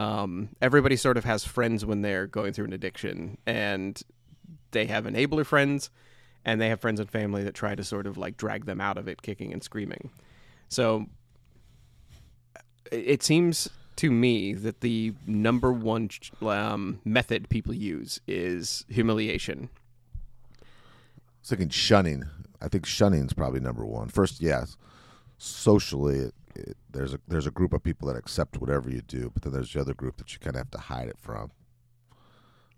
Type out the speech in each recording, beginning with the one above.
Um, everybody sort of has friends when they're going through an addiction, and they have enabler friends, and they have friends and family that try to sort of like drag them out of it, kicking and screaming. So it seems to me that the number one um, method people use is humiliation. Was thinking shunning. I think shunning is probably number one. First, yes, socially, it, it, there's a there's a group of people that accept whatever you do, but then there's the other group that you kind of have to hide it from.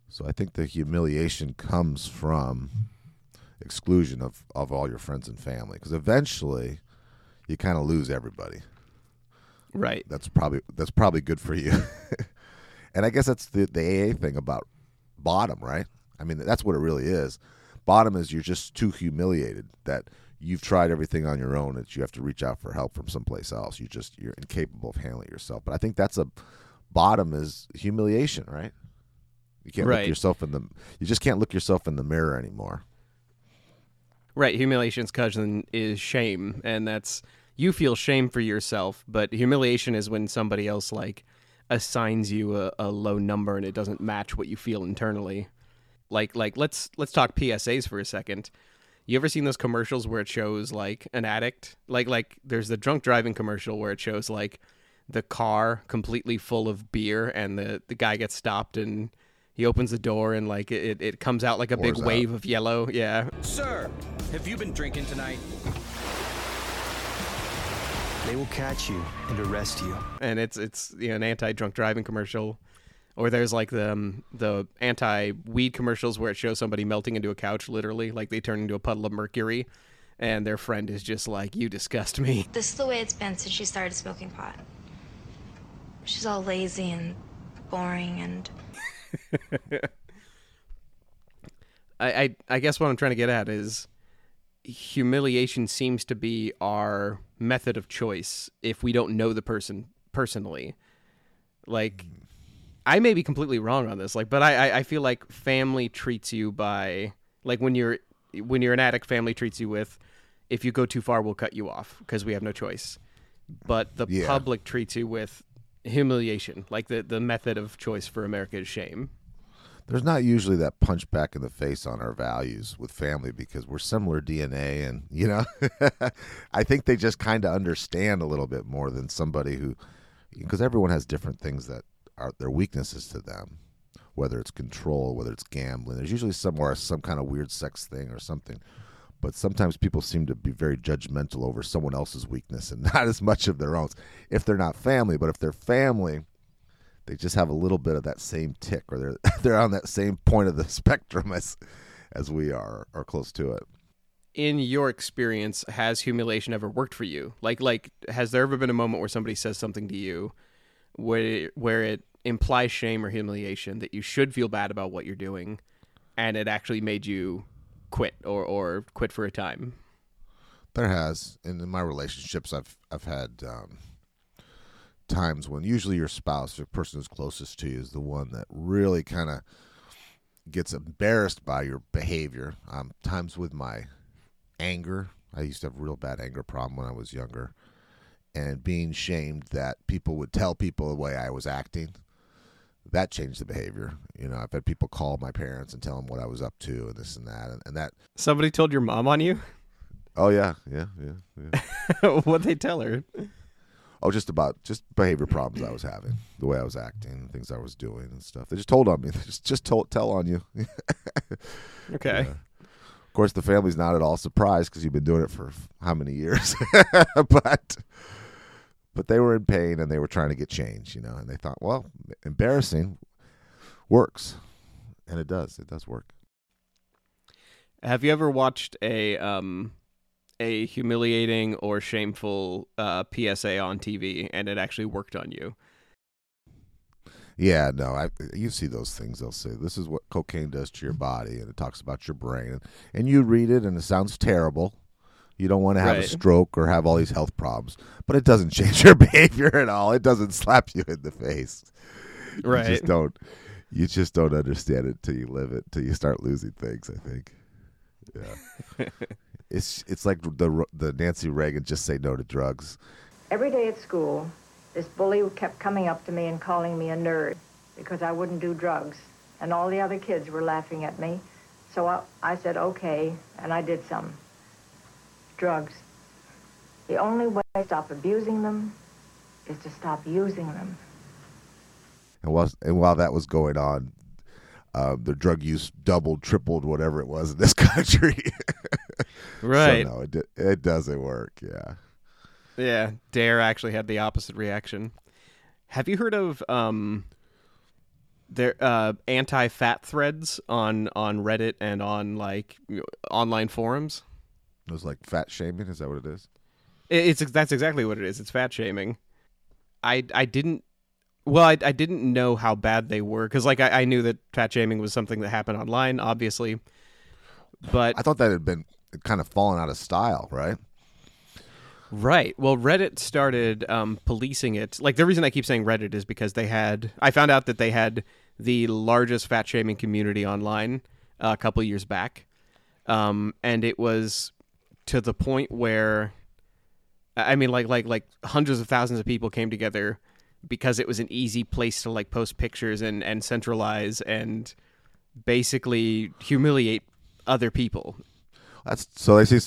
So I think the humiliation comes from exclusion of, of all your friends and family because eventually you kind of lose everybody. Right. That's probably that's probably good for you. and I guess that's the the AA thing about bottom, right? I mean, that's what it really is. Bottom is you're just too humiliated that you've tried everything on your own you have to reach out for help from someplace else. You just you're incapable of handling it yourself. But I think that's a bottom is humiliation, right? You can't Right. look yourself in the you just can't look yourself in the mirror anymore. Right. Humiliation's cousin is shame, and that's you feel shame for yourself, but humiliation is when somebody else like assigns you a, a low number and it doesn't match what you feel internally. Like like let's let's talk PSAs for a second. You ever seen those commercials where it shows like an addict? Like like there's the drunk driving commercial where it shows like the car completely full of beer and the the guy gets stopped and he opens the door and like it, it comes out like a big Pours out. wave of yellow. Yeah. Sir, have you been drinking tonight? They will catch you and arrest you. and it's it's you know, an anti-drunk driving commercial or there's like the um, the anti-weed commercials where it shows somebody melting into a couch literally like they turn into a puddle of mercury and their friend is just like you disgust me. This is the way it's been since she started smoking pot. She's all lazy and boring and I, I i guess what i'm trying to get at is humiliation seems to be our method of choice if we don't know the person personally. Like i may be completely wrong on this like but i i, I feel like family treats you by like when you're when you're an addict family treats you with if you go too far we'll cut you off because we have no choice but the Yeah. public treats you with humiliation like the the method of choice for america is shame there's not usually that punch back in the face on our values with family because we're similar DNA and you know I think they just kind of understand a little bit more than somebody who because everyone has different things that are their weaknesses to them whether it's control whether it's gambling. There's usually somewhere some kind of weird sex thing or something. But sometimes people seem to be very judgmental over someone else's weakness and not as much of their own. If they're not family but if they're family they just have a little bit of that same tick or they're they're on that same point of the spectrum as as we are or close to it. In your experience has humiliation ever worked for you? Like like has there ever been a moment where somebody says something to you where where it implies shame or humiliation that you should feel bad about what you're doing and it actually made you quit or or quit for a time. There has in my relationships i've i've had um times when usually your spouse the person who's closest to you is the one that really kind of gets embarrassed by your behavior. Um times with my anger. I used to have a real bad anger problem when i was younger and being shamed that people would tell people the way i was acting that changed the behavior you know i've had people call my parents and tell them what i was up to and this and that and, and that somebody told your mom on you oh yeah yeah yeah yeah what they tell her Oh, just about just behavior problems I was having, the way I was acting, things I was doing, and stuff. They just told on me. They just just told tell on you. okay Yeah. Of course, the family's not at all surprised because you've been doing it for how many years, but but they were in pain and they were trying to get change, you know. And they thought, well, embarrassing works, and it does. It does work. have you ever watched a um a humiliating or shameful uh, PSA on TV and it actually worked on you Yeah, no, I you see those things. They'll say this is what cocaine does to your body, and it talks about your brain, and, and you read it, and it sounds terrible. You don't want to have a stroke or have all these health problems, but it doesn't change your behavior at all. It doesn't slap you in the face. Right. You just don't. You just don't understand it till you live it, till you start losing things. I think. Yeah. it's it's like the the Nancy Reagan just say no to drugs. Every day at school, This bully kept coming up to me and calling me a nerd because I wouldn't do drugs. And all the other kids were laughing at me. So I, I said, okay, and I did some drugs. The only way to stop abusing them is to stop using them. And while, and while that was going on, uh, the drug use doubled, tripled, whatever it was in this country. Right. So no, it, it doesn't work. Yeah. Yeah, D.A.R.E. actually had the opposite reaction. Have you heard of um their uh anti-fat threads on on Reddit and on like online forums? It was like fat shaming. Is that what it is? It's that's exactly what it is. It's fat shaming. I I didn't well I I didn't know how bad they were because like I, I knew that fat shaming was something that happened online, obviously, but I thought that had been kind of fallen out of style, right? Right. Well, Reddit started um, policing it. Like the reason I keep saying Reddit is because they had. I found out that they had the largest fat shaming community online uh, a couple years back, um, and it was to the point where, I mean, like like like hundreds of thousands of people came together because it was an easy place to like post pictures and and centralize and basically humiliate other people That's so they see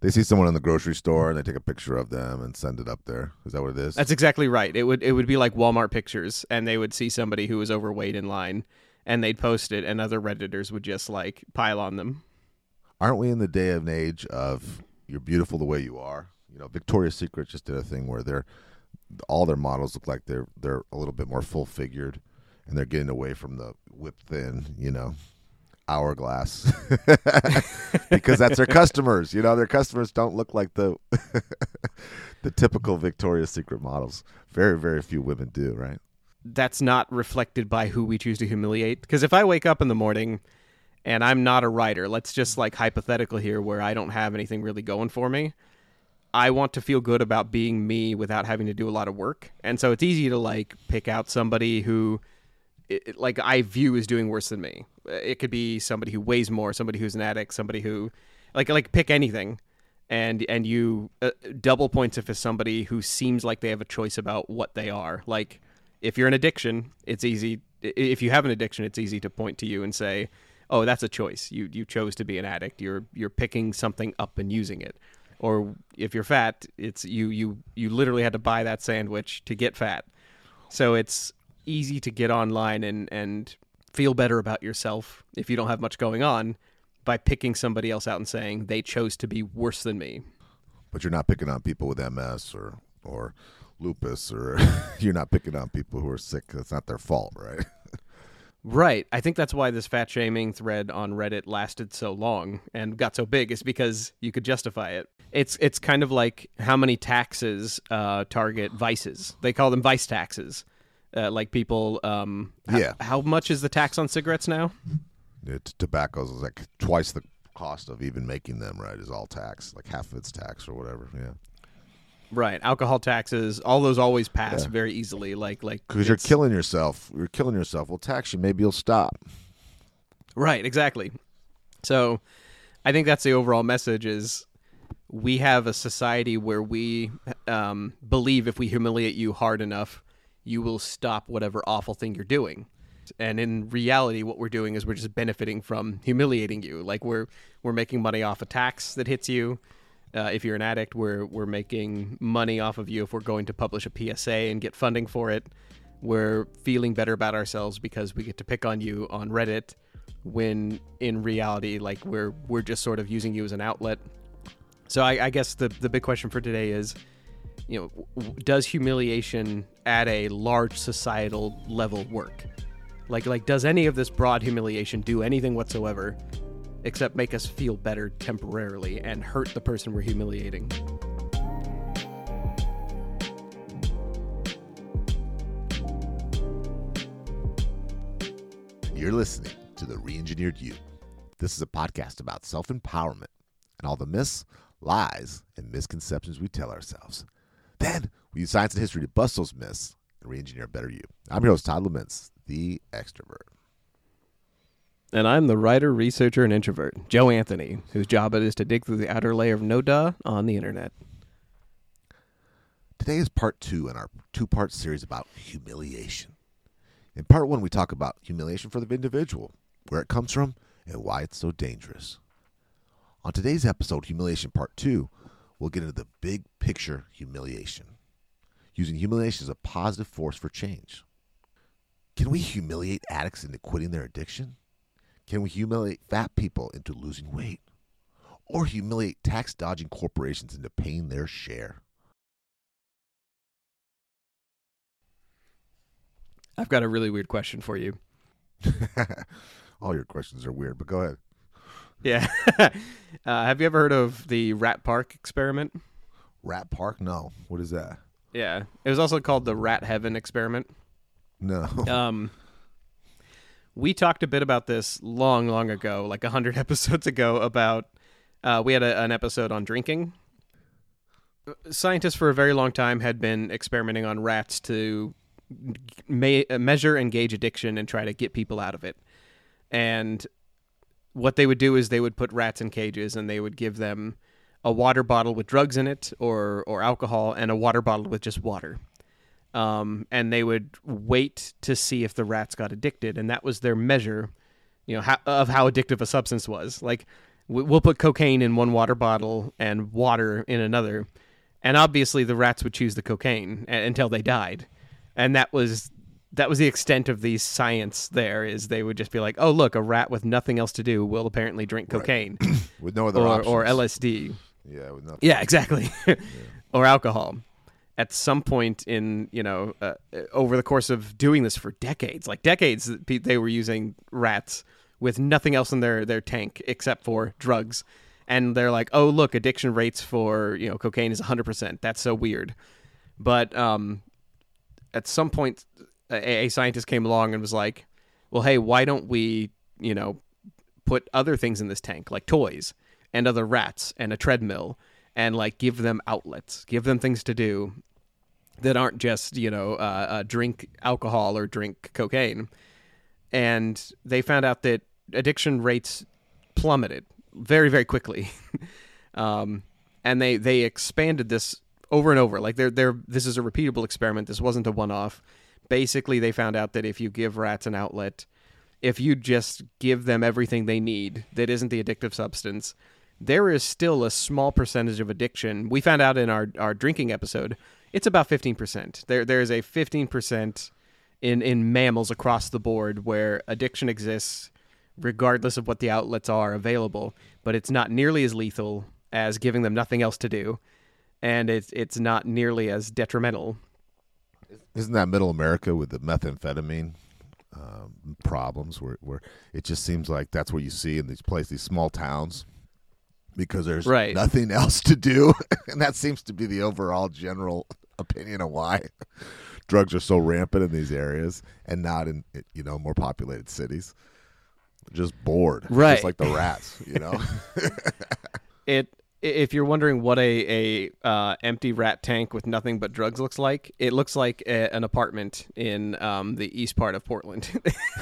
they see someone in the grocery store and they take a picture of them and send it up there. Is that what it is? That's exactly right. It would it would be like Walmart pictures, and they would see somebody who was overweight in line, and they'd post it, and other redditors would just like pile on them. Aren't we in the day and age of you're beautiful the way you are? You know, Victoria's Secret just did a thing where they're all their models look like they're they're a little bit more full figured, and they're getting away from the whip thin, you know, hourglass, because that's their customers. You know, their customers don't look like the the typical Victoria's Secret models. Very very few women do, right? That's not reflected by who we choose to humiliate. Because if I wake up in the morning and I'm not a writer, let's just like hypothetical here, where I don't have anything really going for me. I want to feel good about being me without having to do a lot of work. And so it's easy to like pick out somebody who it, like I view as doing worse than me. Uh, It could be somebody who weighs more, somebody who's an addict, somebody who like like pick anything and and you uh, double points if it's somebody who seems like they have a choice about what they are. Like if you're an addiction, it's easy if you have an addiction, it's easy to point to you and say, "Oh, that's a choice. You you chose to be an addict. You're you're picking something up and using it." Or if you're fat, it's you you you literally had to buy that sandwich to get fat. So it's easy to get online and and feel better about yourself if you don't have much going on by picking somebody else out and saying they chose to be worse than me. But you're not picking on people with MS or or lupus or you're not picking on people who are sick. That's not their fault, right? Right. I think that's why this fat shaming thread on Reddit lasted so long and got so big is because you could justify it. It's it's kind of like how many taxes uh, target vices. They call them vice taxes. Uh, like people, um, h- Yeah. How much is the tax on cigarettes now? It, tobacco's is like twice the cost of even making them, right? Is all tax, like half of it's tax or whatever. Yeah, Right. Alcohol taxes. All those always pass Yeah. very easily. Like like because you're killing yourself. You're killing yourself. We'll tax you. Maybe you'll stop. Right, exactly. So I think that's the overall message is we have a society where we um, believe if we humiliate you hard enough, you will stop whatever awful thing you're doing. And in reality, what we're doing is we're just benefiting from humiliating you. Like we're we're making money off a tax that hits you. Uh, if you're an addict, we're we're making money off of you if we're going to publish a PSA and get funding for it. We're feeling better about ourselves because we get to pick on you on Reddit when in reality like we're we're just sort of using you as an outlet. So i, I guess the the big question for today is you know w- does humiliation at a large societal level work? Like like does any of this broad humiliation do anything whatsoever except make us feel better temporarily and hurt the person we're humiliating You're listening to the Reengineered You. This is a podcast about self empowerment and all the myths, lies, and misconceptions we tell ourselves. Then we use science and history to bust those myths and re-engineer a better you. I'm your host, Todd Laments, the extrovert. And i'm the writer researcher and introvert joe anthony whose job it is to dig through the outer layer of no duh on the internet Today is part two in our two part series about humiliation. In part one, we talk about humiliation for the individual, where it comes from, and why it's so dangerous. On today's episode, Humiliation Part 2, we'll get into the big picture humiliation, using humiliation as a positive force for change. Can we humiliate addicts into quitting their addiction? Can we humiliate fat people into losing weight? Or humiliate tax dodging corporations into paying their share? I've got a really weird question for you. All your questions are weird, but go ahead. Yeah. uh, have you ever heard of the Rat Park experiment? Rat Park? No. What is that? Yeah. It was also called the Rat Heaven experiment. No. Um, we talked a bit about this long, long ago, like 100 episodes ago, about. Uh, we had a, an episode on drinking. Scientists for a very long time had been experimenting on rats to me- measure and gauge addiction and try to get people out of it. And what they would do is they would put rats in cages and they would give them a water bottle with drugs in it or or alcohol and a water bottle with just water. Um, and they would wait to see if the rats got addicted, and that was their measure, you know, how, of how addictive a substance was. Like, we- we'll put cocaine in one water bottle and water in another, and obviously the rats would choose the cocaine until they died, and that was that was the extent of the science. There is they would just be like, oh look, a rat with nothing else to do will apparently drink cocaine with no other or options. or LSD. Yeah, with nothing. Yeah, exactly. or alcohol. At some point in you know uh, over the course of doing this for decades, like decades, they were using rats with nothing else in their their tank except for drugs, and they're like, oh look, addiction rates for you know cocaine is 100. percent That's so weird. But um, at some point, a, a scientist came along and was like, well, hey, why don't we you know put other things in this tank like toys and other rats and a treadmill and like give them outlets give them things to do that aren't just you know uh, uh, drink alcohol or drink cocaine. And they found out that addiction rates plummeted very very quickly. Um, and they they expanded this over and over. Like they're they're this is a repeatable experiment. This wasn't a one-off. Basically they found out that if you give rats an outlet if you just give them everything they need that isn't the addictive substance, there is still a small percentage of addiction. We found out in our, our drinking episode, it's about 15%. There there is a 15% in in mammals across the board where addiction exists regardless of what the outlets are available, but it's not nearly as lethal as giving them nothing else to do and it's it's not nearly as detrimental. Isn't that Middle America with the methamphetamine um, problems, where where it just seems like that's what you see in these places, these small towns, because there's Right. nothing else to do, and that seems to be the overall general opinion of why drugs are so rampant in these areas and not in you know more populated cities. Just bored, Right. Just like the rats, you know. it if you're wondering what a a uh, empty rat tank with nothing but drugs looks like, it looks like a, an apartment in um, the east part of Portland.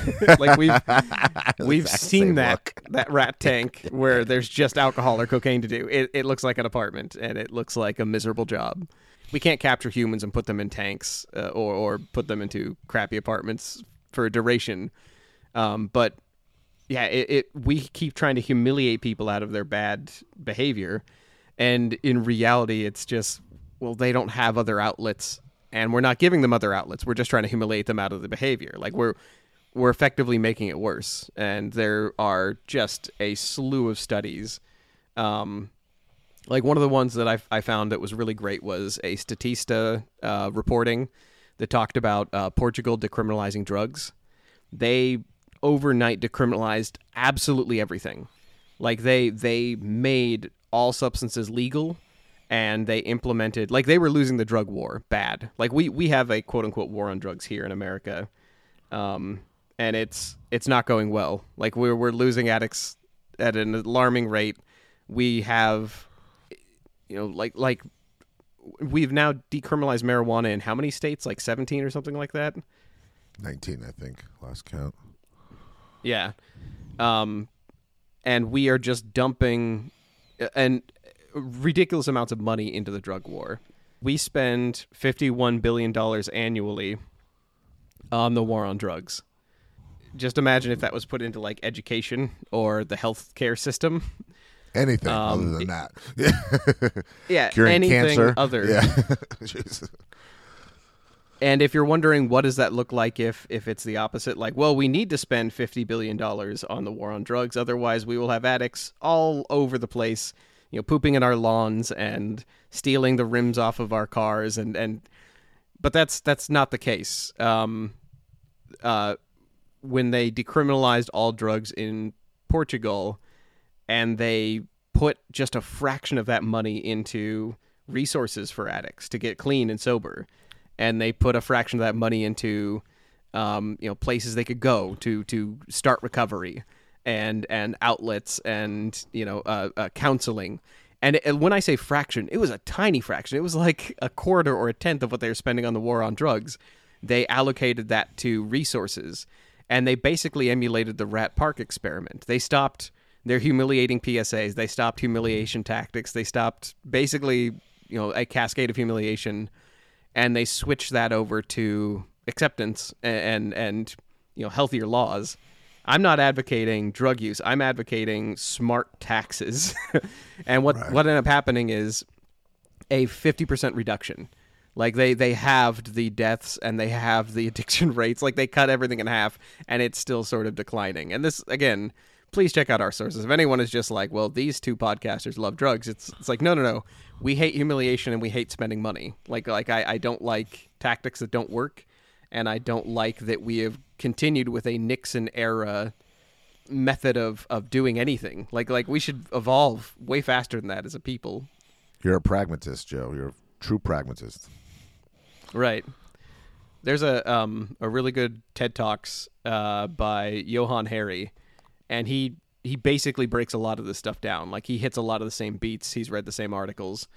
like we've we've seen that look. that rat tank where there's just alcohol or cocaine to do. It it looks like an apartment and it looks like a miserable job. We can't capture humans and put them in tanks uh, or or put them into crappy apartments for a duration. Um, but yeah, it, it we keep trying to humiliate people out of their bad behavior, and in reality, it's just well, they don't have other outlets, and we're not giving them other outlets. We're just trying to humiliate them out of the behavior. Like we're we're effectively making it worse, and there are just a slew of studies. Um, like one of the ones that I, I found that was really great was a Statista uh, reporting that talked about uh, Portugal decriminalizing drugs. They overnight decriminalized absolutely everything. Like they they made all substances legal and they implemented like they were losing the drug war bad. Like we we have a quote unquote war on drugs here in America. Um and it's it's not going well. Like we're we're losing addicts at an alarming rate. We have you know like like we've now decriminalized marijuana in how many states? Like 17 or something like that. Nineteen, I think, last count. Yeah. Um, and we are just dumping uh, and ridiculous amounts of money into the drug war. We spend $51 billion annually on the war on drugs. Just imagine if that was put into like education or the healthcare system. Anything Um, other than that. Yeah, Curing anything cancer. other. Yeah. And if you're wondering what does that look like if if it's the opposite, like, well, we need to spend fifty billion dollars on the war on drugs, otherwise we will have addicts all over the place, you know, pooping in our lawns and stealing the rims off of our cars, and and, but that's that's not the case. Um, uh, when they decriminalized all drugs in Portugal, and they put just a fraction of that money into resources for addicts to get clean and sober and they put a fraction of that money into um, you know places they could go to to start recovery and and outlets and you know uh, uh, counseling and it, when I say fraction, it was a tiny fraction. It was like a quarter or a tenth of what they were spending on the war on drugs. They allocated that to resources, and they basically emulated the Rat Park experiment. They stopped their humiliating PSAs. They stopped humiliation tactics. They stopped basically, you know, a cascade of humiliation and they switch that over to acceptance and and, and you know healthier laws. I'm not advocating drug use. I'm advocating smart taxes. and what what ended up happening is a 50% reduction. Like they they halved the deaths and they have the addiction rates. Like they cut everything in half and it's still sort of declining. And this again, please check out our sources. If anyone is just like, well, these two podcasters love drugs, it's it's like no no no. We hate humiliation and we hate spending money. Like like I, I don't like tactics that don't work and I don't like that we have continued with a Nixon era method of, of doing anything. Like like we should evolve way faster than that as a people. You're a pragmatist, Joe. You're a true pragmatist. Right. There's a um a really good TED Talks uh by Johann Hari and he he basically breaks a lot of this stuff down. Like he hits a lot of the same beats. He's read the same articles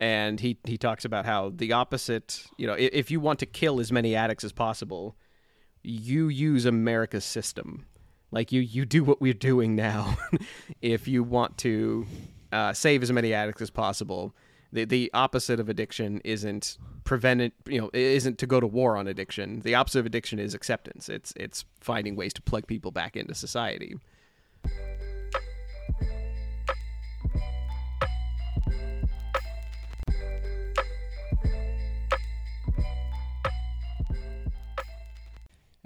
and he he talks about how the opposite, you know, if, if you want to kill as many addicts as possible, you use America's system. Like you you do what we're doing now. if you want to uh, save as many addicts as possible, the the opposite of addiction isn't prevented. You know, isn't to go to war on addiction. The opposite of addiction is acceptance. It's it's finding ways to plug people back into society.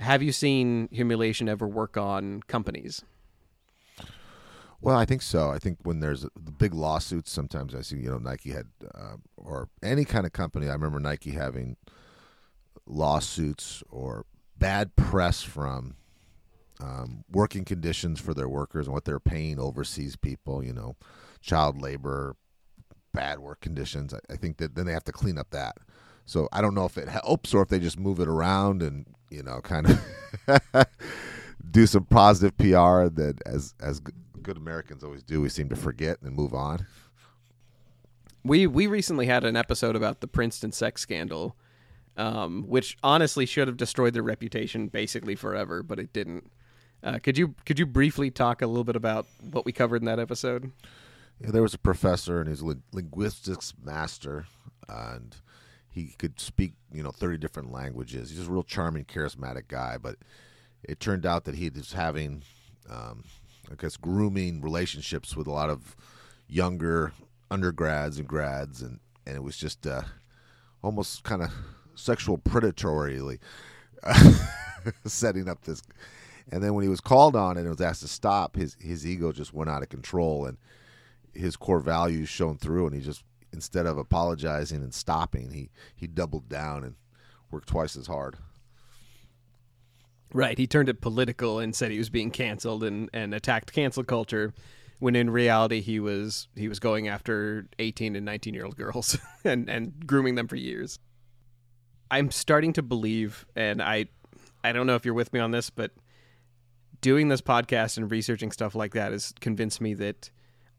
Have you seen humiliation ever work on companies? Well, I think so. I think when there's the big lawsuits, sometimes I see, you know, Nike had, uh, or any kind of company. I remember Nike having lawsuits or bad press from um, working conditions for their workers and what they're paying overseas people, you know, child labor, bad work conditions. I, I think that then they have to clean up that. So I don't know if it helps or if they just move it around and, you know, kind of do some positive PR that as, as good Americans always do, we seem to forget and move on. We we recently had an episode about the Princeton sex scandal, um, which honestly should have destroyed their reputation basically forever, but it didn't. Uh, could you could you briefly talk a little bit about what we covered in that episode? Yeah, there was a professor and he's a linguistics master, and he could speak, you know, 30 different languages. He's just a real charming, charismatic guy, but it turned out that he was having, um, I guess, grooming relationships with a lot of younger undergrads and grads, and, and it was just uh, almost kind of sexual predatorily setting up this. And then when he was called on and was asked to stop, his his ego just went out of control, and his core values shone through, and he just instead of apologizing and stopping, he he doubled down and worked twice as hard. Right. He turned it political and said he was being canceled and, and attacked cancel culture when in reality he was he was going after 18 and 19 year old girls and, and grooming them for years. I'm starting to believe and I I don't know if you're with me on this, but doing this podcast and researching stuff like that has convinced me that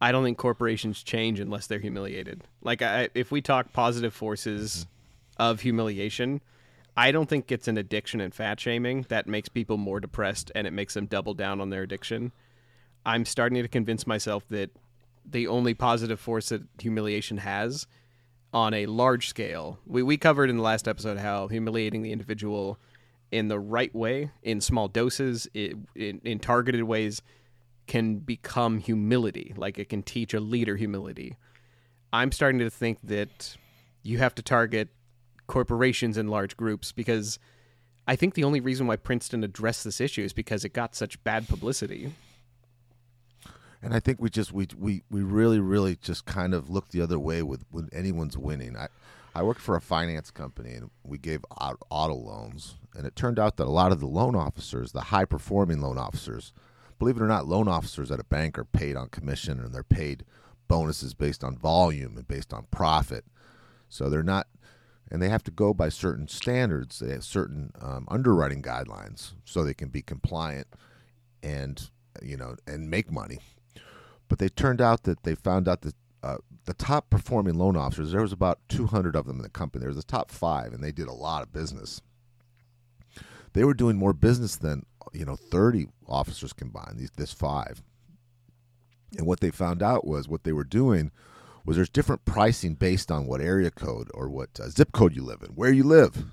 I don't think corporations change unless they're humiliated. Like I, if we talk positive forces mm-hmm. of humiliation, I don't think it's an addiction and fat shaming that makes people more depressed and it makes them double down on their addiction. I'm starting to convince myself that the only positive force that humiliation has on a large scale. We we covered in the last episode how humiliating the individual in the right way, in small doses, in, in, in targeted ways, can become humility. Like it can teach a leader humility. I'm starting to think that you have to target corporations in large groups because I think the only reason why Princeton addressed this issue is because it got such bad publicity. And I think we just we we, we really really just kind of look the other way with when anyone's winning. I I worked for a finance company and we gave out auto loans, and it turned out that a lot of the loan officers, the high performing loan officers, believe it or not, loan officers at a bank are paid on commission and they're paid bonuses based on volume and based on profit. So they're not, and they have to go by certain standards. They have certain um, underwriting guidelines so they can be compliant and you know and make money. But they turned out that they found out that uh, the top performing loan officers, there was about 200 of them in the company. There was the top five, and they did a lot of business. They were doing more business than you know 30 officers combined. These this five, and what they found out was what they were doing was there's different pricing based on what area code or what uh, zip code you live in. Where you live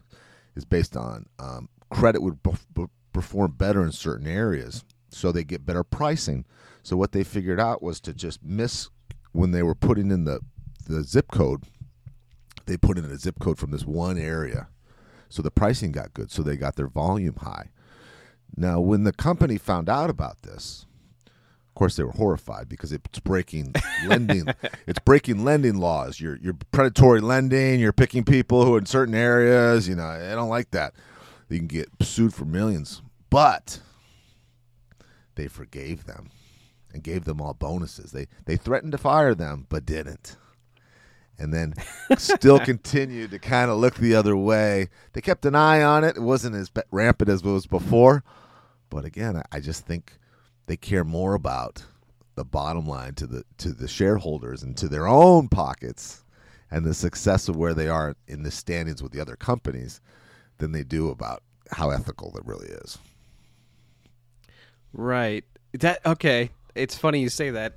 is based on um, credit would b- b- perform better in certain areas, so they get better pricing. So what they figured out was to just miss when they were putting in the the zip code, they put in a zip code from this one area. So the pricing got good, so they got their volume high. Now, when the company found out about this, of course they were horrified because it's breaking lending it's breaking lending laws. You're you're predatory lending, you're picking people who are in certain areas, you know, I don't like that. You can get sued for millions. But they forgave them and gave them all bonuses. They they threatened to fire them, but didn't. And then still continued to kind of look the other way. They kept an eye on it. It wasn't as rampant as it was before. But again, I, just think they care more about the bottom line to the to the shareholders and to their own pockets and the success of where they are in the standings with the other companies than they do about how ethical it really is. Right. That okay. It's funny you say that.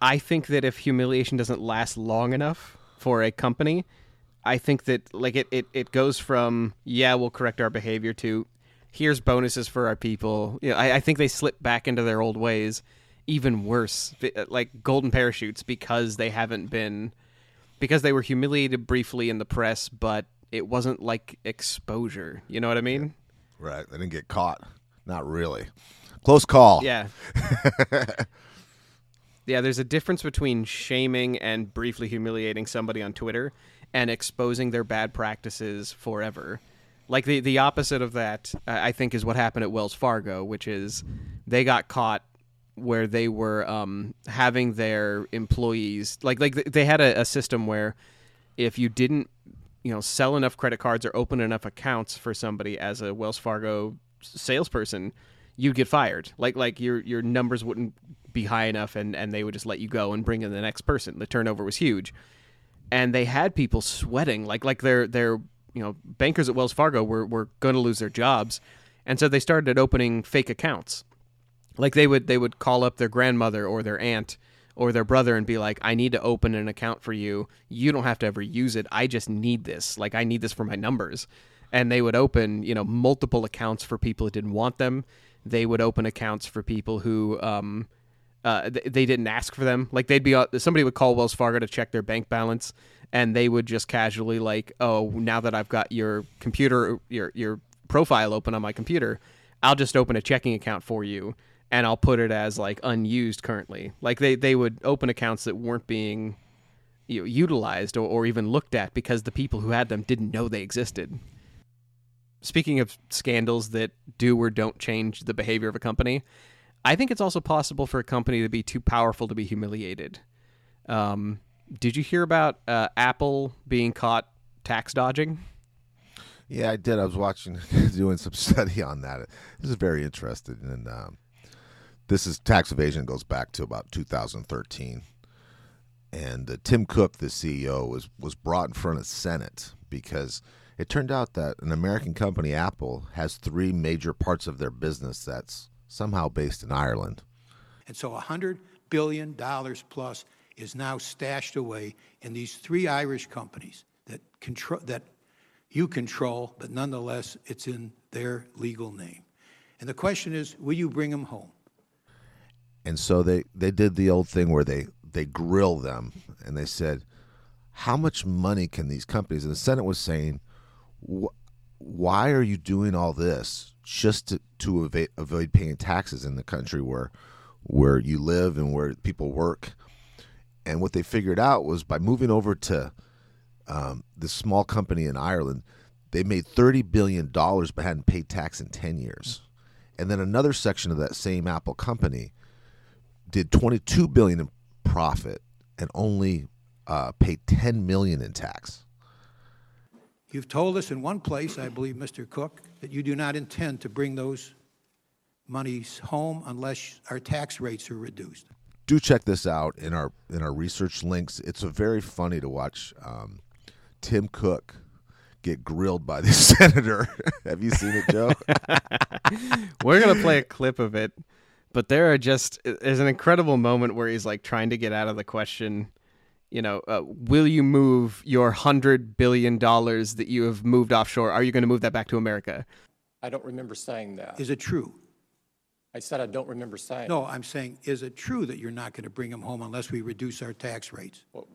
I think that if humiliation doesn't last long enough for a company, I think that like it, it, it goes from yeah we'll correct our behavior to here's bonuses for our people. You know, I, I think they slip back into their old ways, even worse, uh, like golden parachutes because they haven't been because they were humiliated briefly in the press, but it wasn't like exposure. You know what I mean? Right. They didn't get caught. Not really. Close call. Yeah. yeah, there's a difference between shaming and briefly humiliating somebody on Twitter and exposing their bad practices forever. Like the the opposite of that, I think, is what happened at Wells Fargo, which is they got caught where they were um, having their employees like like they had a, a system where if you didn't you know sell enough credit cards or open enough accounts for somebody as a Wells Fargo salesperson, you'd get fired. Like like your your numbers wouldn't be high enough, and and they would just let you go and bring in the next person. The turnover was huge, and they had people sweating like like their their you know bankers at Wells Fargo were were going to lose their jobs, and so they started opening fake accounts. Like they would they would call up their grandmother or their aunt or their brother and be like, I need to open an account for you. You don't have to ever use it. I just need this. Like I need this for my numbers. And they would open, you know, multiple accounts for people who didn't want them. They would open accounts for people who um, uh, th- they didn't ask for them. Like they'd be uh, somebody would call Wells Fargo to check their bank balance, and they would just casually like, oh, now that I've got your computer, your your profile open on my computer, I'll just open a checking account for you and I'll put it as like unused currently. Like they, they would open accounts that weren't being you know, utilized or, or even looked at because the people who had them didn't know they existed. Speaking of scandals that do or don't change the behavior of a company, I think it's also possible for a company to be too powerful to be humiliated. Um, did you hear about uh, Apple being caught tax dodging? Yeah, I did. I was watching, doing some study on that. This is very interesting, and um, this is tax evasion goes back to about 2013, and uh, Tim Cook, the CEO, was was brought in front of Senate because it turned out that an American company, Apple, has three major parts of their business that's somehow based in Ireland. And so $100 billion plus is now stashed away in these three Irish companies that control that you control, but nonetheless it's in their legal name. And the question is, will you bring them home? And so they they did the old thing where they they grill them and they said, how much money can these companies? And the Senate was saying, why are you doing all this just to, to avoid, avoid paying taxes in the country where where you live and where people work? And what they figured out was by moving over to um, this small company in Ireland, they made thirty billion dollars but hadn't paid tax in ten years. And then another section of that same Apple company did twenty two billion in profit and only uh, paid ten million in tax. You've told us in one place, I believe, Mr. Cook, that you do not intend to bring those monies home unless our tax rates are reduced. Do check this out in our in our research links. It's a very funny to watch. Um, Tim Cook get grilled by the senator. Have you seen it, Joe? We're gonna play a clip of it, but there are just there's an incredible moment where he's like trying to get out of the question. You know, uh, will you move your hundred billion dollars that you have moved offshore? Are you going to move that back to America? I don't remember saying that. Is it true? I said I don't remember saying. No, I'm saying, is it true that you're not going to bring them home unless we reduce our tax rates? Well,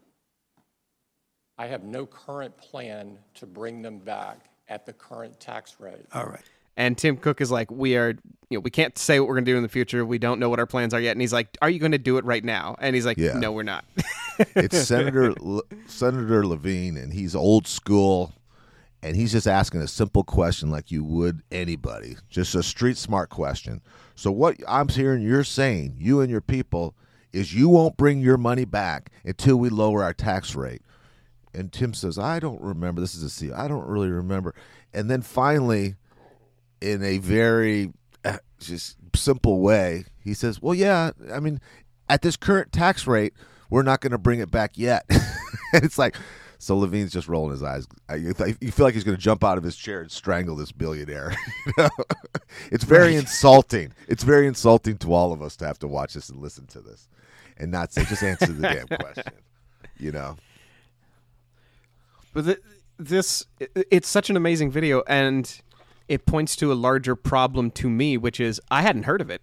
I have no current plan to bring them back at the current tax rate. All right. And Tim Cook is like, we are, you know, we can't say what we're going to do in the future. We don't know what our plans are yet. And he's like, are you going to do it right now? And he's like, Yeah. no, we're not. it's Senator Le- Senator Levine, and he's old school, and he's just asking a simple question like you would anybody, just a street smart question. So what I'm hearing you're saying, you and your people, is you won't bring your money back until we lower our tax rate. And Tim says, I don't remember. This is a C. I don't really remember. And then finally, in a very uh, just simple way, he says, Well, yeah, I mean, at this current tax rate, we're not going to bring it back yet. and it's like, so Levine's just rolling his eyes. You feel like he's going to jump out of his chair and strangle this billionaire. You know? it's very insulting. It's very insulting to all of us to have to watch this and listen to this and not say, just answer the damn question. You know? But th- this, it's such an amazing video, and it points to a larger problem to me, which is I hadn't heard of it.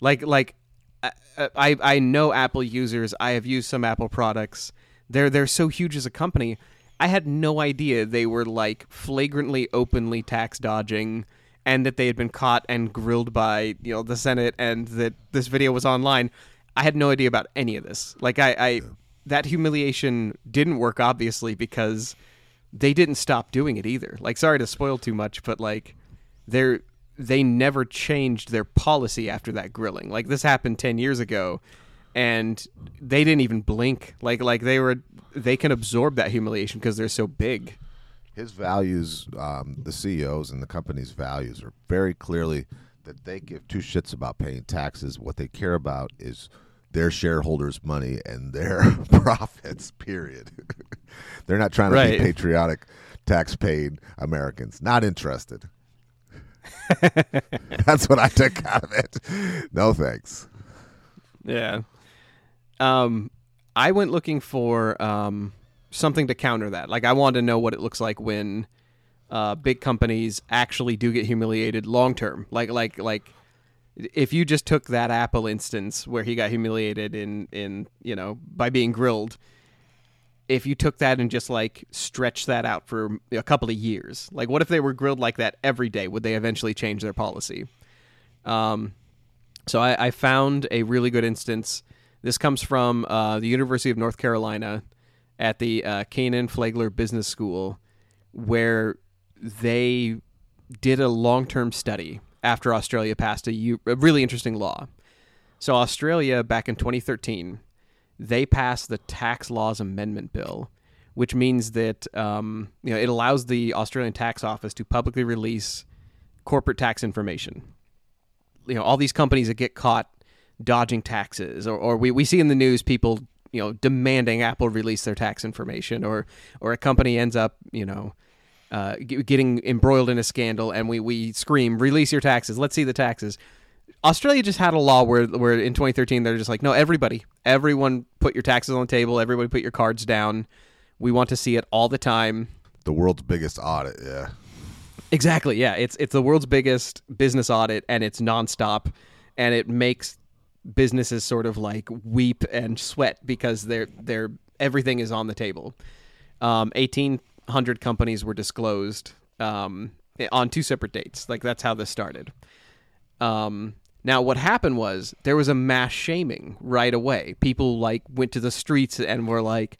Like, like I, uh, I, I know Apple users. I have used some Apple products. They're they're so huge as a company. I had no idea they were like flagrantly, openly tax dodging, and that they had been caught and grilled by you know the Senate, and that this video was online. I had no idea about any of this. Like I, I that humiliation didn't work obviously because they didn't stop doing it either. Like sorry to spoil too much, but like they're they never changed their policy after that grilling. Like this happened 10 years ago and they didn't even blink. Like like they were they can absorb that humiliation because they're so big. His values, um, the CEOs and the company's values are very clearly that they give two shits about paying taxes. What they care about is their shareholders' money and their profits. Period. They're not trying to Right. be patriotic, tax-paying Americans. Not interested. That's what I took out of it. No thanks. Yeah. Um, I went looking for um, something to counter that. Like, I wanted to know what it looks like when uh, big companies actually do get humiliated long term. Like, like, like, if you just took that Apple instance where he got humiliated in, in you know, by being grilled, if you took that and just like stretched that out for a couple of years, like, what if they were grilled like that every day? Would they eventually change their policy? Um, so I, I found a really good instance. This comes from uh, the University of North Carolina at the uh, Flagler Business School, where they did a long term study after Australia passed a, u- a really interesting law. So, Australia, back in 2013, they passed the Tax Laws Amendment Bill, which means that um, you know it allows the Australian Tax Office to publicly release corporate tax information. You know all these companies that get caught dodging taxes or, or we, we see in the news people you know demanding apple release their tax information or or a company ends up you know uh, getting embroiled in a scandal and we, we scream release your taxes. Let's see the taxes Australia just had a law where where in 2013 they're just like, no, everybody, everyone, put your taxes on the table. Everybody, put your cards down. We want to see it all the time. The world's biggest audit. Yeah. Exactly. Yeah, it's it's the world's biggest business audit, and it's nonstop, and it makes businesses sort of like weep and sweat because they're they're everything is on the table. Um, Eighteen hundred companies were disclosed um, on two separate dates. Like that's how this started. Um, now, what happened was there was a mass shaming right away. People like went to the streets and were like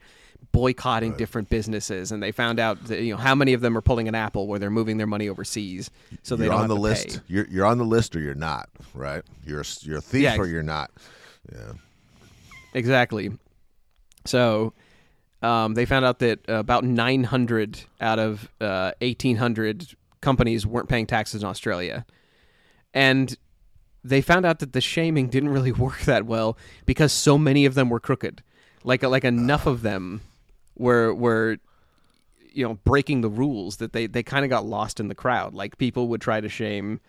boycotting different businesses, and they found out that you know how many of them are pulling an Apple where they're moving their money overseas, so they you're don't on the list. You're you're on the list or you're not, right? You're a, you're a thief Yeah, or you're not. Yeah. Exactly. So um, they found out that about 900 out of uh, 1,800 companies weren't paying taxes in Australia. And they found out that the shaming didn't really work that well because so many of them were crooked. Like like enough of them were were you know breaking the rules that they they kind of got lost in the crowd. Like people would try to shame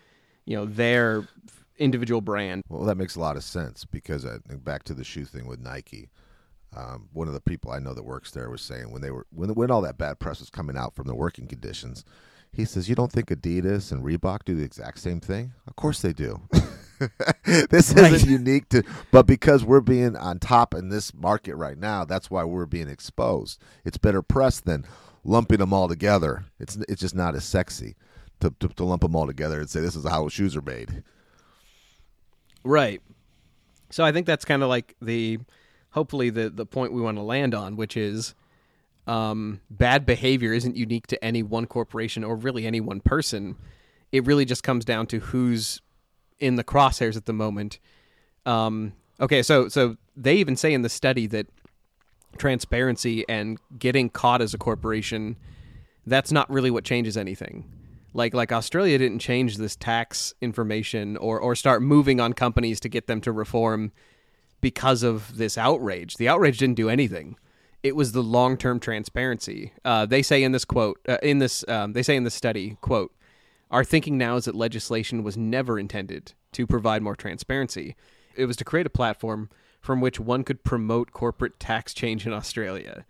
you know their individual brand. Well, that makes a lot of sense because I think back to the shoe thing with Nike. Um, one of the people I know that works there was saying when they were when when all that bad press was coming out from the working conditions, he says, "You don't think Adidas and Reebok do the exact same thing? Of course they do. this isn't unique to, but because we're being on top in this market right now, that's why we're being exposed. It's better press than lumping them all together. It's it's just not as sexy to to, to lump them all together and say this is how shoes are made. Right. So I think that's kind of like the hopefully the the point we want to land on, which is um, bad behavior isn't unique to any one corporation or really any one person. It really just comes down to who's in the crosshairs at the moment. Um, okay, so so they even say in the study that transparency and getting caught as a corporation that's not really what changes anything. Like like Australia didn't change this tax information or or start moving on companies to get them to reform because of this outrage. The outrage didn't do anything. It was the long term transparency. Uh, they say in this quote, uh, in this, um, they say in this study, quote, our thinking now is that legislation was never intended to provide more transparency. It was to create a platform from which one could promote corporate tax change in Australia.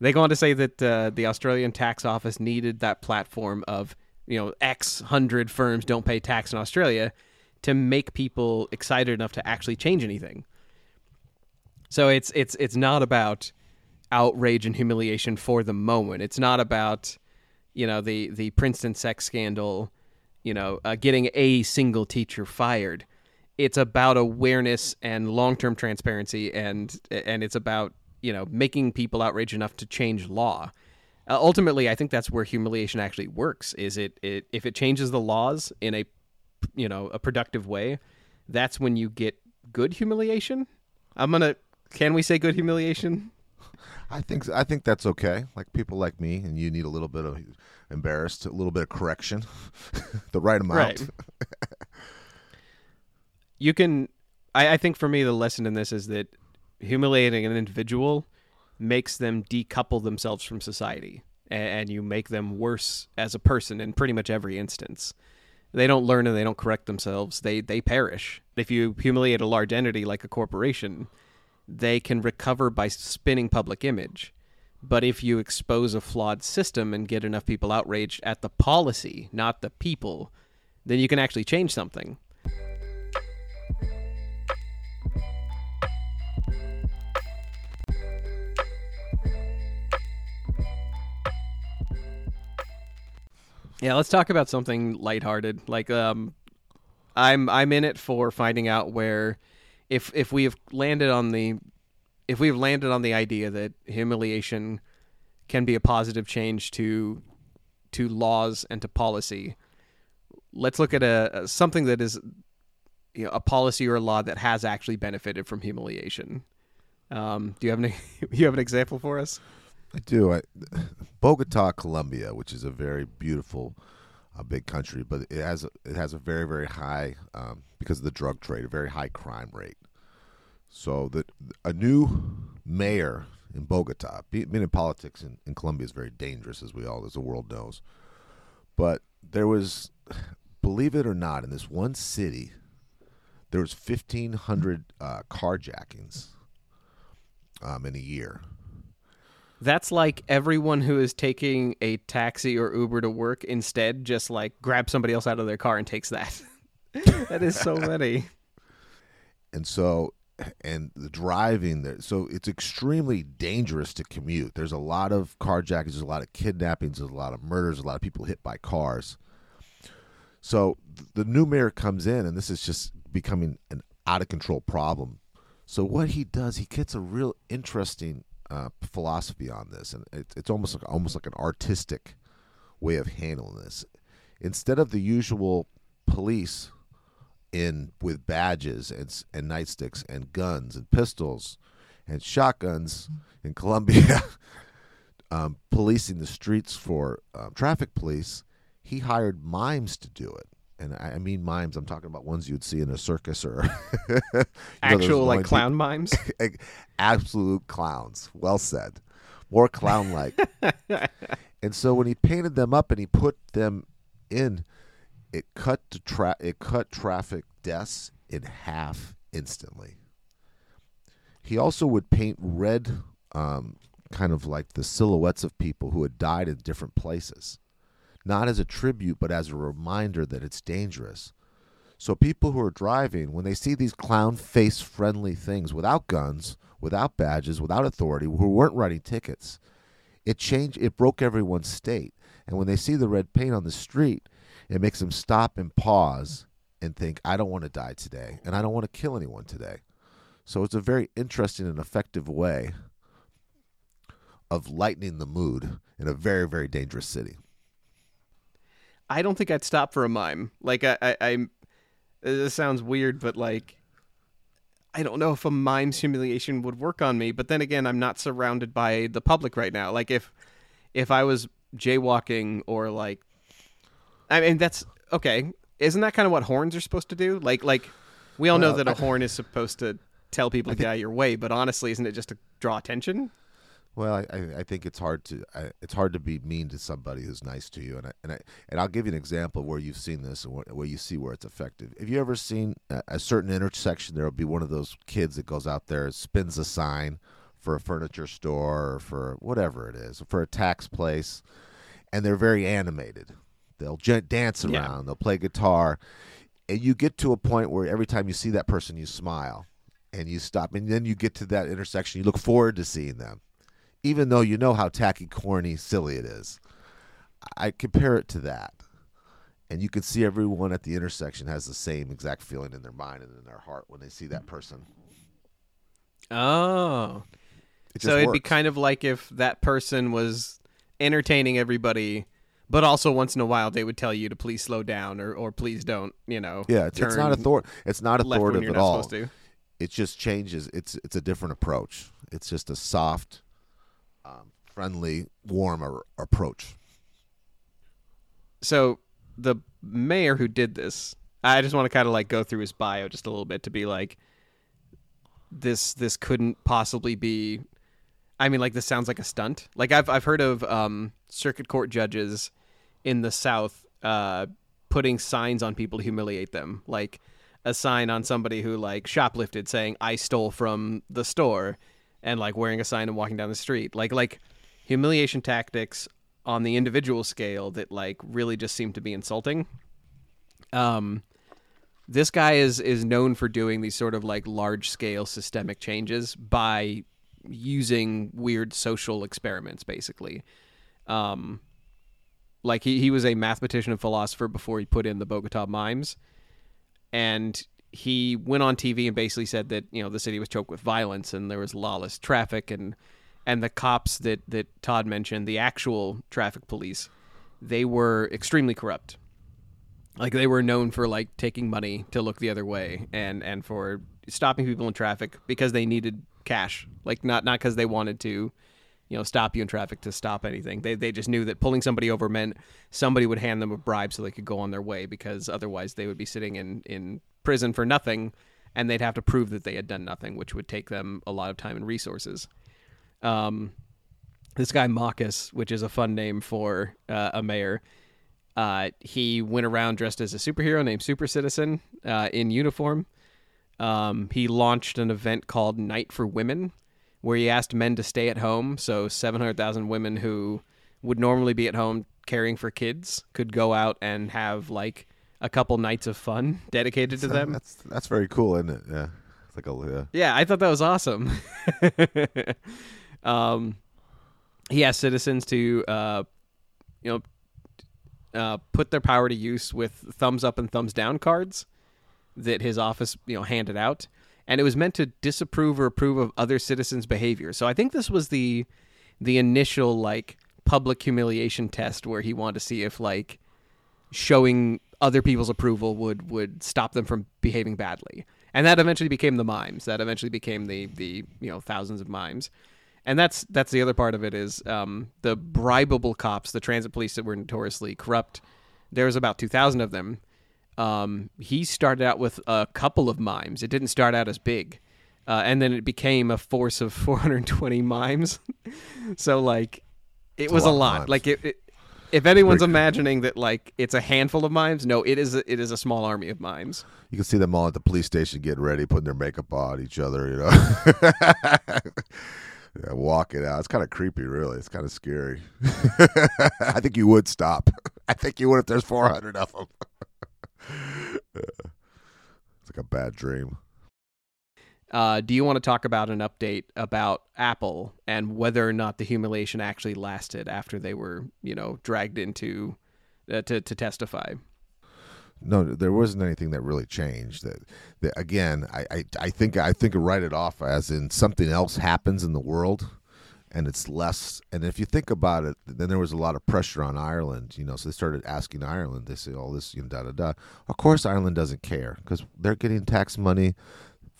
They go on to say that uh, the Australian tax office needed that platform of, you know, X hundred firms don't pay tax in Australia to make people excited enough to actually change anything. So it's it's it's not about outrage and humiliation for the moment. It's not about you know the the Princeton sex scandal, you know, uh, getting a single teacher fired. It's about awareness and long term transparency, and and it's about you know making people outraged enough to change law. Uh, ultimately, I think that's where humiliation actually works. Is it, it if it changes the laws in a you know a productive way, that's when you get good humiliation. I'm gonna. Can we say good humiliation? I think I think that's okay. Like people like me and you need a little bit of embarrassed, a little bit of correction, the right amount. Right. You can. I, I think for me, the lesson in this is that humiliating an individual makes them decouple themselves from society, and, and you make them worse as a person in pretty much every instance. They don't learn and they don't correct themselves. They they perish. If you humiliate a large entity like a corporation, they can recover by spinning public image. But if you expose a flawed system and get enough people outraged at the policy, not the people, then you can actually change something. Yeah, let's talk about something lighthearted. Like um I'm I'm in it for finding out where if if we have landed on the if we've landed on the idea that humiliation can be a positive change to to laws and to policy, let's look at a, a something that is you know, a policy or a law that has actually benefited from humiliation. Um, do you have an you have an example for us? I do. I, Bogota, Colombia, which is a very beautiful, uh, big country, but it has a, it has a very very high um, because of the drug trade, a very high crime rate. So that a new mayor in Bogota, being in politics in, in Colombia is very dangerous, as we all as the world knows. But there was, believe it or not, in this one city, there was 1,500 uh, carjackings um, in a year. That's like everyone who is taking a taxi or Uber to work instead just like grabs somebody else out of their car and takes that. that is so many. and so and the driving there so it's extremely dangerous to commute there's a lot of carjackings there's a lot of kidnappings there's a lot of murders a lot of people hit by cars so the new mayor comes in and this is just becoming an out of control problem so what he does he gets a real interesting uh, philosophy on this and it, it's almost like almost like an artistic way of handling this instead of the usual police in with badges and and nightsticks and guns and pistols and shotguns in Colombia, um, policing the streets for um, traffic police. He hired mimes to do it, and I, I mean mimes. I'm talking about ones you'd see in a circus or you know, Actual like clown mimes. people- absolute clowns. Well said, more clown like. and so when he painted them up and he put them in, it cut to tra- it cut traffic deaths in half instantly. He also would paint red, um, kind of like the silhouettes of people who had died in different places, not as a tribute, but as a reminder that it's dangerous. So people who are driving, when they see these clown face friendly things without guns, without badges, without authority, who weren't writing tickets, it changed it broke everyone's state. And when they see the red paint on the street, it makes them stop and pause and think, I don't want to die today, and I don't want to kill anyone today. So it's a very interesting and effective way of lightening the mood in a very, very dangerous city. I don't think I'd stop for a mime. Like I, I, I'm. Uh, this sounds weird, but like, I don't know if a mime's humiliation would work on me. But then again, I'm not surrounded by the public right now. Like if, if I was jaywalking or like, I mean that's okay. Isn't that kind of what horns are supposed to do? Like like, we all know that a I- horn is supposed to tell people to get out of your way. But honestly, isn't it just to draw attention? Well, I, I, think it's hard to I, it's hard to be mean to somebody who's nice to you, and I, and I and I'll give you an example of where you've seen this and where, where you see where it's effective. Have you ever seen a, a certain intersection? There will be one of those kids that goes out there, spins a sign for a furniture store or for whatever it is, for a tax place, and they're very animated. They'll j- dance around, Yeah. they'll play guitar, and you get to a point where every time you see that person, you smile and you stop, and then you get to that intersection, you look forward to seeing them even though you know how tacky, corny, silly it is. I compare it to that. And you can see everyone at the intersection has the same exact feeling in their mind and in their heart when they see that person. Oh. It so it'd be kind of like if that person was entertaining everybody, but also once in a while they would tell you to please slow down or, or please don't, you know. yeah, it's, it's not author- It's not authoritative at all. supposed to. It just changes. It's it's a different approach. It's just a soft, um, friendly, warmer approach. So the mayor who did this, I just want to kind of like go through his bio just a little bit to be like, this this couldn't possibly be. I mean, like this sounds like a stunt. Like I've I've heard of um, circuit court judges in the South uh, putting signs on people to humiliate them, like a sign on somebody who like shoplifted saying "I stole from the store," and like wearing a sign and walking down the street, like like humiliation tactics on the individual scale that like really just seem to be insulting. Um, this guy is is known for doing these sort of like large scale systemic changes by using weird social experiments, basically. Um, like he, he was a mathematician and philosopher before he put in the Bogota mimes, and he went on TV and basically said that you know the city was choked with violence and there was lawless traffic and and the cops that that Todd mentioned, the actual traffic police, they were extremely corrupt. Like they were known for like taking money to look the other way and and for stopping people in traffic because they needed cash. Like not not because they wanted to, you know, stop you in traffic to stop anything. They they just knew that pulling somebody over meant somebody would hand them a bribe so they could go on their way because otherwise they would be sitting in in prison for nothing and they'd have to prove that they had done nothing, which would take them a lot of time and resources. Um, this guy Mockus, which is a fun name for uh, a mayor, uh, he went around dressed as a superhero named Super Citizen uh, in uniform, um, he launched an event called Night for Women, where he asked men to stay at home. So 700,000 women who would normally be at home caring for kids could go out and have like a couple nights of fun dedicated to them. That's that's very cool, isn't it? Yeah, it's like a yeah. Yeah, I thought that was awesome. um, he asked citizens to, uh, you know, uh, put their power to use with thumbs up and thumbs down cards that his office, you know, handed out, and it was meant to disapprove or approve of other citizens' behavior. So I think this was the the initial like public humiliation test where he wanted to see if like showing other people's approval would would stop them from behaving badly. And that eventually became the mimes. That eventually became the the you know thousands of mimes. And that's that's the other part of it is um, the bribable cops, the transit police that were notoriously corrupt. There was about two thousand of them. Um, he started out with a couple of mimes. It didn't start out as big, uh, and then it became a force of 420 mimes. so like, it was a lot of lot. Like it, it, if anyone's imagining that like it's a handful of mimes, no, it is. A, it is a small army of mimes. You can see them all at the police station getting ready, putting their makeup on each other, you know. yeah, walking out. It's kind of creepy, really. It's kind of scary. I think you would stop. I think you would if there's 400 of them. it's like a bad dream. Uh, do you want to talk about an update about Apple and whether or not the humiliation actually lasted after they were, you know, dragged into uh, to to testify? No, there wasn't anything that really changed. That, that again, I, I, I think I think write it off as in something else happens in the world, and it's less. And if you think about it, then there was a lot of pressure on Ireland. You know, so they started asking Ireland. They say all this, you know, da da da. Of course, Ireland doesn't care because they're getting tax money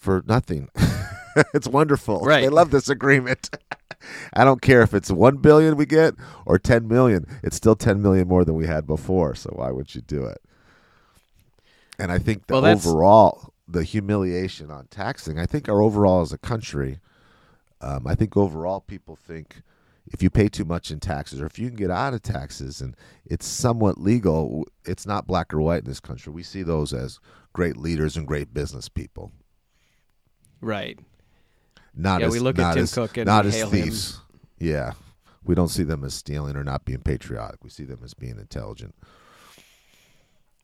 for nothing. it's wonderful. Right. They love this agreement. I don't care if it's one billion we get or ten million. It's still ten million more than we had before. So why would you do it? And I think the Well, overall, the humiliation on taxing, I think our overall as a country, um, I think overall people think if you pay too much in taxes or if you can get out of taxes and it's somewhat legal, it's not black or white in this country. We see those as great leaders and great business people. Right. Not Yeah, as, we look at Tim as, Cook and not as hail him. thieves. Yeah. We don't see them as stealing or not being patriotic. We see them as being intelligent.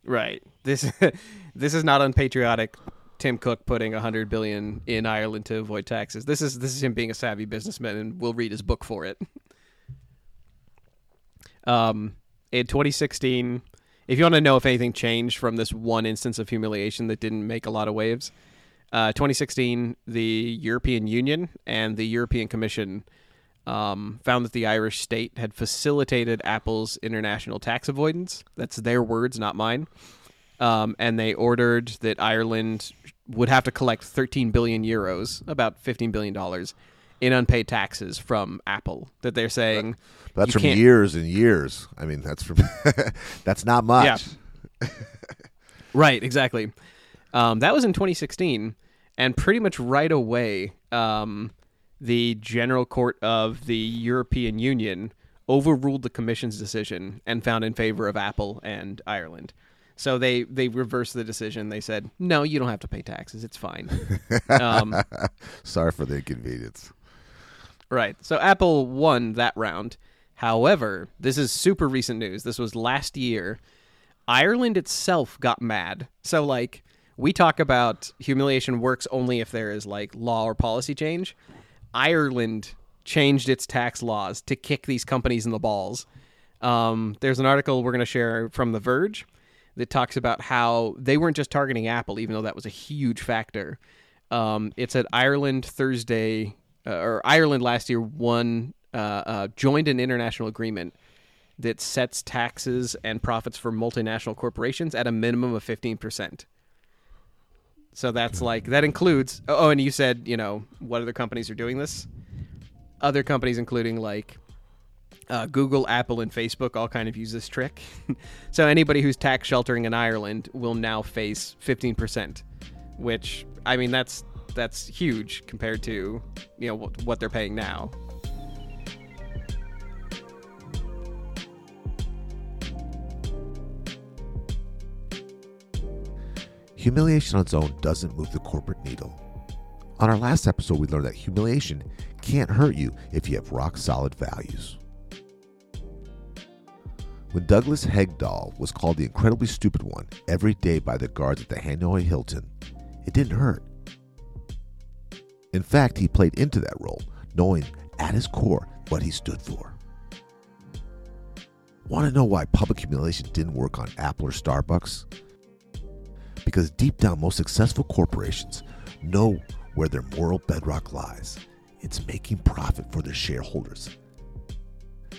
Right. This this is not unpatriotic. Tim Cook putting a hundred billion in Ireland to avoid taxes. This is this is him being a savvy businessman, and we'll read his book for it. Um, in 2016, if you want to know if anything changed from this one instance of humiliation that didn't make a lot of waves, uh, 2016, the European Union and the European Commission um, found that the Irish state had facilitated Apple's international tax avoidance. That's their words, not mine. Um, and they ordered that Ireland would have to collect 13 billion euros, about 15 billion dollars, in unpaid taxes from Apple. That they're saying That's from years and years. I mean, that's from that's not much. Yeah. Right, exactly. Um, that was in 2016, and pretty much right away, um, the General Court of the European Union overruled the Commission's decision and found in favor of Apple and Ireland. So they they reversed the decision. They said, "No, you don't have to pay taxes. It's fine." um, Sorry for the inconvenience. Right. So Apple won that round. However, this is super recent news. This was last year. Ireland itself got mad. So like we talk about humiliation works only if there is like law or policy change. Ireland changed its tax laws to kick these companies in the balls. Um, there's an article we're going to share from The Verge that talks about how they weren't just targeting Apple, even though that was a huge factor. Um, it's at Ireland Thursday, uh, or Ireland last year won, uh, uh, joined an international agreement that sets taxes and profits for multinational corporations at a minimum of 15%. So that's like, that includes, oh, and you said, you know, what other companies are doing this? Other companies, including like uh, Google, Apple, and Facebook all kind of use this trick. so anybody who's tax sheltering in Ireland will now face 15%, which I mean that's that's huge compared to you know what, what they're paying now. Humiliation on its own doesn't move the corporate needle. On our last episode, we learned that humiliation can't hurt you if you have rock solid values. When Douglas Hegdahl was called the incredibly stupid one every day by the guards at the Hanoi Hilton, it didn't hurt. In fact, he played into that role, knowing at his core what he stood for. Want to know why public humiliation didn't work on Apple or Starbucks? Because deep down, most successful corporations know where their moral bedrock lies. It's making profit for their shareholders.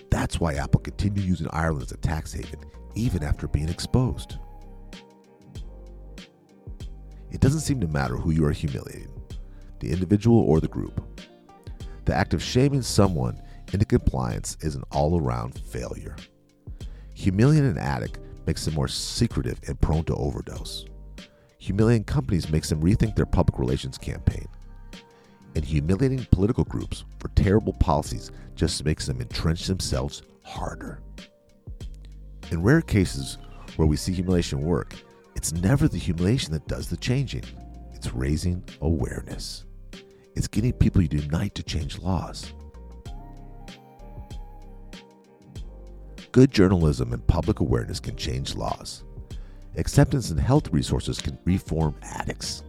That's why Apple continued using Ireland as a tax haven, even after being exposed. It doesn't seem to matter who you are humiliating, the individual or the group. The act of shaming someone into compliance is an all around failure. Humiliating an addict makes them more secretive and prone to overdose. Humiliating companies makes them rethink their public relations campaign. And humiliating political groups for terrible policies just makes them entrench themselves harder. In rare cases where we see humiliation work, it's never the humiliation that does the changing. It's raising awareness. It's getting people to unite to change laws. Good journalism and public awareness can change laws. Acceptance and health resources can reform addicts.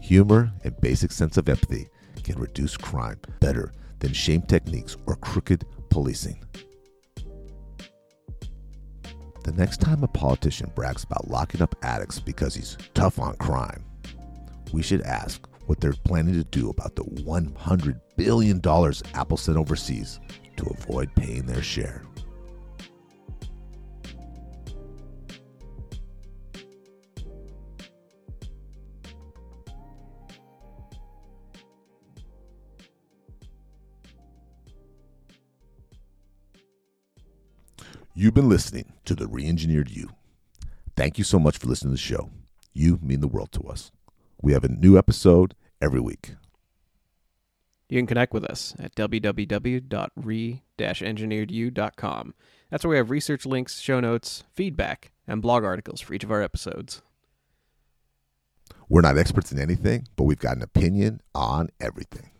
Humor and basic sense of empathy can reduce crime better than shame techniques or crooked policing. The next time a politician brags about locking up addicts because he's tough on crime, we should ask what they're planning to do about the $100 billion Apple sent overseas to avoid paying their share. You've been listening to the Reengineered You. Thank you so much for listening to the show. You mean the world to us. We have a new episode every week. You can connect with us at www.re-engineeredyou.com. That's where we have research links, show notes, feedback, and blog articles for each of our episodes. We're not experts in anything, but we've got an opinion on everything.